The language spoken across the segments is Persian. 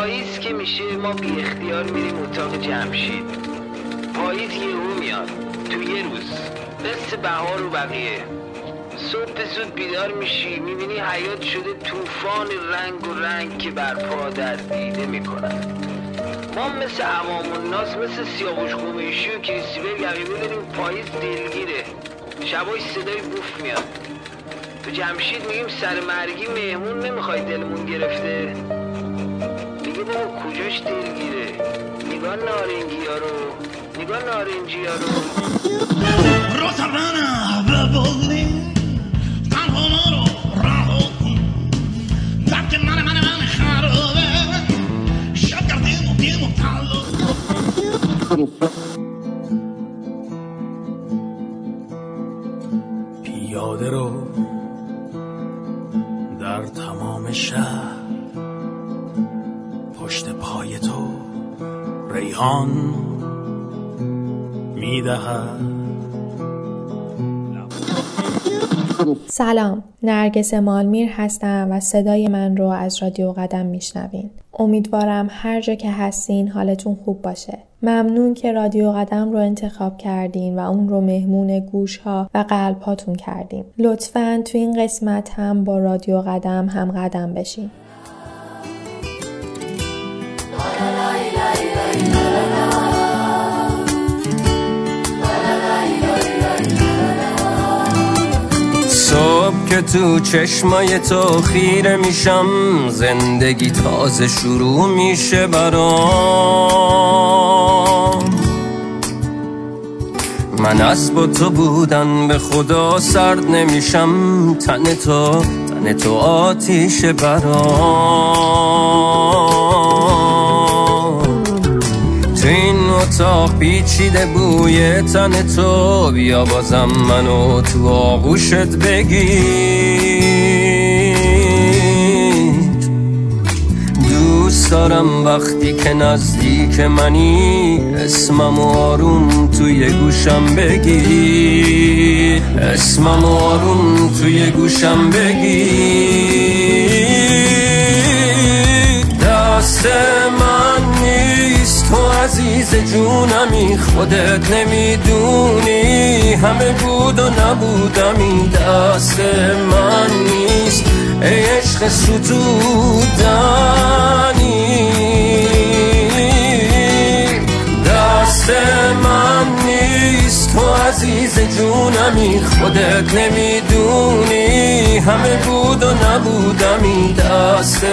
پاییز که میشه ما بی اختیار میریم اتاق جمشید. پاییز یهو میاد. تو یه روز. مثل بهار و بقیه. صبح زود بیدار میشی می‌بینی حیات شده طوفان رنگ و رنگ که برپا در دیده می‌کنن ما مثل عوام الناس مثل سیاوش قمیشی و کریستیبل یقیبه داریم پاییز دلگیره. شبای صدای بوف میاد. تو جمشید میگیم سر مرگی مهمون نمی‌خوای دلمون گرفته. کجاش دلگیره نگاه نارنجی ها رو نگاه نارنجی ها رو پیاده رو در تمام شهر ریحان می‌دهد. سلام نرگس مالمیر هستم و صدای من رو از رادیو قدم میشنوین. امیدوارم هر جا که هستین حالتون خوب باشه. ممنون که رادیو قدم رو انتخاب کردین و اون رو مهمون گوش ها و قلب هاتون کردین. لطفا تو این قسمت هم با رادیو قدم هم قدم بشین. که تو چشمای تو خیره میشم. زندگی تازه شروع میشه برام. من اسب تو بودن به خدا سرد نمیشم. تن تو تن تو آتیش برام. اتاق پیچیده بوی تن تو. بیا بازم منو تو آغوشت بگیر دوست دارم وقتی که نزدیک منی اسمم آروم توی گوشم بگیر اسمم آروم توی گوشم بگیر دست من نیست تو عزیز جونمی خودت نمی‌دونی. همه بود و نبودمی دست من نیست. ای عشق ستودنی. دست من نیست. تو عزیز جونمی خودت نمی‌دونی. همه بود و نبودمی دست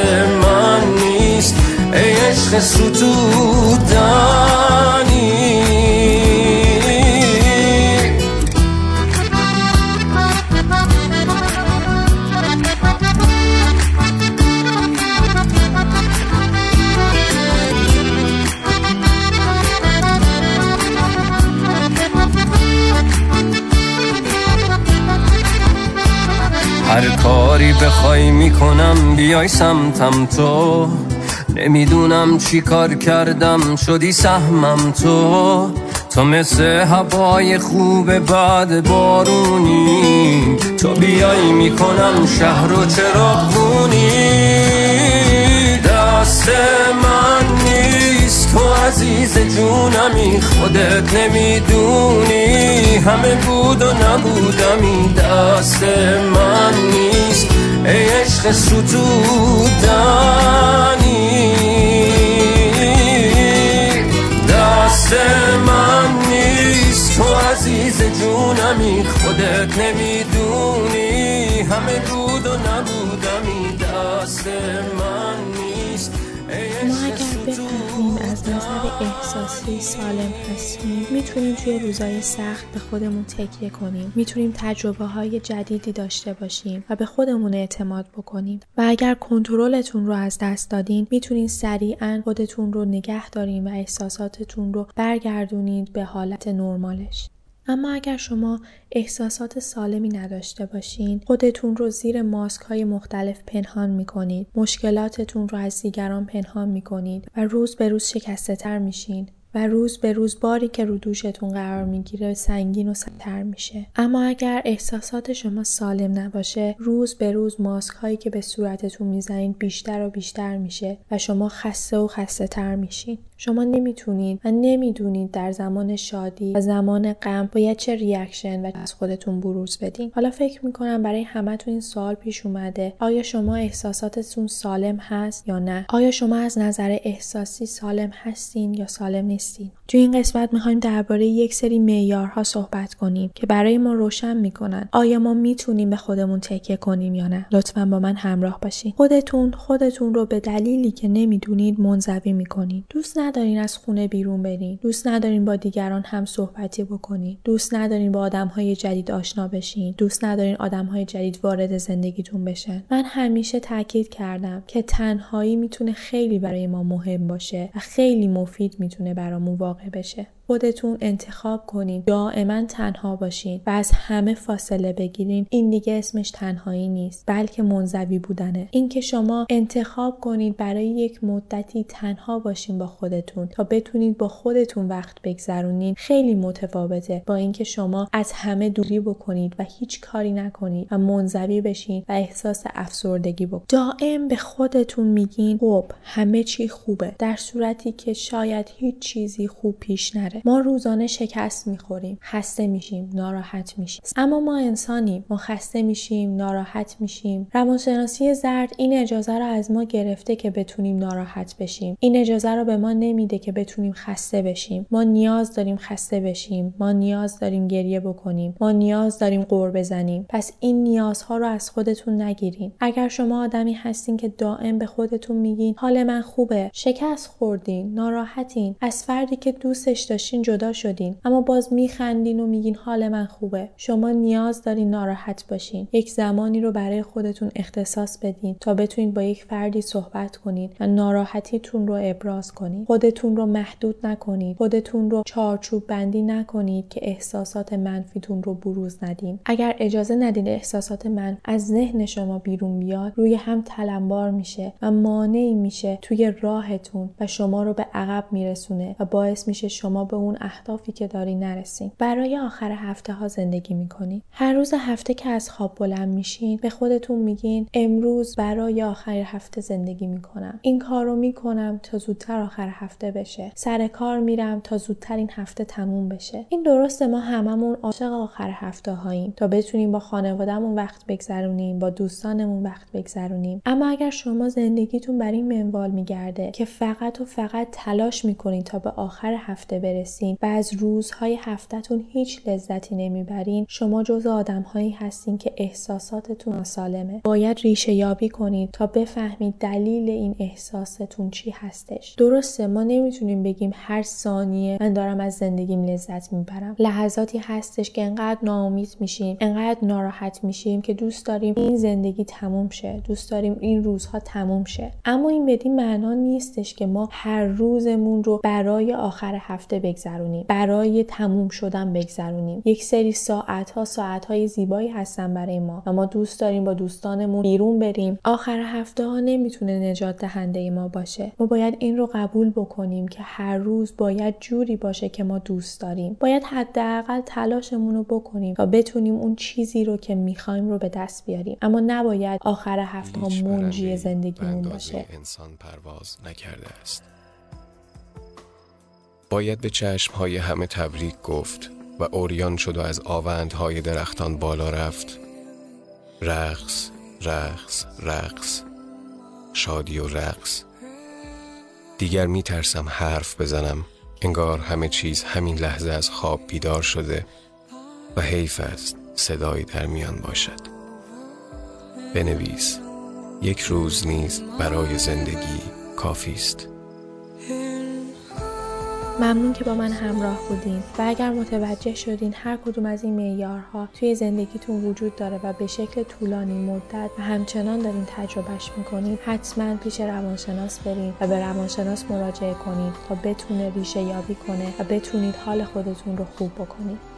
من نیست. ای عشق ستودنی هر کاری بخوای می‌کنم بیای سمتم تو. نمی‌دونم چی کار کردم شدی سهمم تو. تو مثل هوای خوب بعد بارونی. تو بیای می‌کنم شهر و چراغونی دست من نیست تو عزیز جونمی خودت نمی‌دونی. همه بود و نبودمی دست من نیست. ای عشق ستودنی دست من نیست تو عزیز جونمی. خودت نمی‌دونی همه بود و نبودمی. دست من نیست ای عشق احساسی سالم هستیم. می‌تونیم توی روزای سخت به خودمون تکیه کنیم. می‌تونیم تجربه های جدیدی داشته باشیم و به خودمون اعتماد بکنیم. و اگر کنترلتون رو از دست دادین می‌تونین سریعا خودتون رو نگه دارین و احساساتتون رو برگردونید به حالت نرمالش. اما اگر شما احساسات سالمی نداشته باشین خودتون رو زیر ماسک های مختلف پنهان می کنید مشکلاتتون رو از دیگران پنهان می کنید و روز به روز شکسته تر میشین. و روز به روز باری که رو دوشتون قرار می‌گیره سنگین و سنگتر میشه. اما اگر احساسات شما سالم نباشه روز به روز ماسک هایی که به صورتتون می‌زنید بیشتر و بیشتر میشه و شما خسته و خسته تر میشین. شما نمی‌تونید و نمی‌دونید در زمان شادی و زمان غم باید چه reaction ای از خودتون بروز بدین. حالا فکر می‌کنم برای همتون این سوال پیش اومده. آیا شما احساساتتون سالم هست یا نه؟ آیا شما از نظر احساسی سالم هستین یا سالم نیستین تو این قسمت می‌خوایم درباره یک سری معیارها صحبت کنیم که برای ما روشن می‌کنن. آیا ما می‌تونیم به خودمون تکیه کنیم یا نه؟ لطفا با من همراه باشین. خودتون خودتون رو به دلیلی که نمی‌دونید منزوی می‌کنید دوست ندارین از خونه بیرون برین. دوست ندارین با دیگران هم صحبتی بکنین. دوست ندارین با آدمهای جدید آشنا بشین. دوست ندارین آدمهای جدید وارد زندگیتون بشن. من همیشه تاکید کردم که تنهایی می‌تونه خیلی برای ما مهم باشه و خیلی مفید می‌تونه برامون واقع بشه. خودتون انتخاب کنین. دائما تنها باشین و از همه فاصله بگیرین. این دیگه اسمش تنهایی نیست بلکه منزوی بودنه. اینکه شما انتخاب کنید برای یک مدتی تنها باشین با خودتون تا بتونید با خودتون وقت بگذرونین خیلی متفاوته. با اینکه شما از همه دوری بکنید و هیچ کاری نکنید و منزوی بشین و احساس افسردگی بکنید دائم به خودتون میگین خب همه چی خوبه. در صورتی که شاید هیچ چیزی خوب پیش نره. ما روزانه شکست می‌خوریم خسته میشیم ناراحت میشیم. اما ما انسانیم ما خسته میشیم ناراحت میشیم. روانشناسی زرد این اجازه رو از ما گرفته که بتونیم ناراحت بشیم. این اجازه رو به ما نمیده که بتونیم خسته بشیم. ما نیاز داریم خسته بشیم. ما نیاز داریم گریه بکنیم. ما نیاز داریم قور بزنیم. پس این نیازها رو از خودتون نگیرین. اگر شما آدمی هستین که دائم به خودتون میگین حال من خوبه. شکست خوردین ناراحتین. از فردی که دوستش داشتین جدا شدین. اما باز میخندین و میگین حال من خوبه. شما نیاز دارین ناراحت باشین. یک زمانی رو برای خودتون اختصاص بدین تا بتونید با یک فردی صحبت کنید و ناراحتیتون رو ابراز کنید خودتون رو محدود نکنید خودتون رو چارچوب بندی نکنید که احساسات منفیتون رو بروز ندین. اگر اجازه ندین احساسات من از ذهن شما بیرون بیاد روی هم تلمبار میشه و مانعی میشه توی راهتون و شما رو به عقب میرسونه و باعث میشه شما به اون اهدافی که داری نرسین. برای آخر هفته ها زندگی می‌کنین هر روز هفته که از خواب بلند میشین به خودتون میگین امروز برای آخر هفته زندگی می‌کنم. این کار رو می‌کنم تا زودتر آخر هفته بشه. سر کار میرم تا زودتر این هفته تموم بشه. این درسته ما هممون عاشق آخر هفته هاییم. تا بتونیم با خانوادهمون وقت بگذرونیم با دوستانمون وقت بگذرونیم. اما اگر شما زندگیتون بر این منوال میگرده که فقط و فقط تلاش می‌کنین تا به آخر هفته برسین و از روزهای هفتهتون هیچ لذتی نمی‌برین. شما جز آدمهایی هستین که احساساتتون ناسالمه باید ریشه یابی کنید تا بفهمید دلیل این احساستون چی هستش. درسته ما نمی‌تونیم بگیم هر ثانیه من دارم از زندگیم لذت می‌برم. لحظاتی هستش که انقدر ناامید میشیم انقدر ناراحت میشیم که دوست داریم این زندگی تموم شه دوست داریم این روزها تموم شه. اما این بدین معنا نیستش که ما هر روزمون رو برای آخر هفته بگذرونیم. برای تموم شدن بگذرونیم. یک سری ساعت ها ساعت های زیبایی هستن برای ما و ما دوست داریم با دوستانمون بیرون بریم. آخر هفته ها نمی‌تونه نجات دهنده ما باشه. ما باید این رو قبول بکنیم که هر روز باید جوری باشه که ما دوست داریم. باید حداقل تلاشمون رو بکنیم تا بتونیم اون چیزی رو که می‌خوایم رو به دست بیاریم. اما نباید آخر هفته ها منجی زندگیمون باشه. انسان پرواز نکرده است. باید به چشمهای همه تبریک گفت و اوریان شد و از آوندهای درختان بالا رفت. رقص رقص رقص. شادی و رقص. دیگر می ترسم حرف بزنم. انگار همه چیز همین لحظه از خواب بیدار شده و حیف است صدایی در میان باشد. بنویس یک روز نیز برای زندگی کافی است. ممنون که با من همراه بودین و اگر متوجه شدین هر کدوم از این معیارها توی زندگیتون وجود داره و به شکل طولانی مدت و همچنان دارین تجربهش می‌کنید حتما پیش روانشناس برین و به روانشناس مراجعه کنید تا بتونه ریشه یابی کنه و بتونید حال خودتون رو خوب بکنید.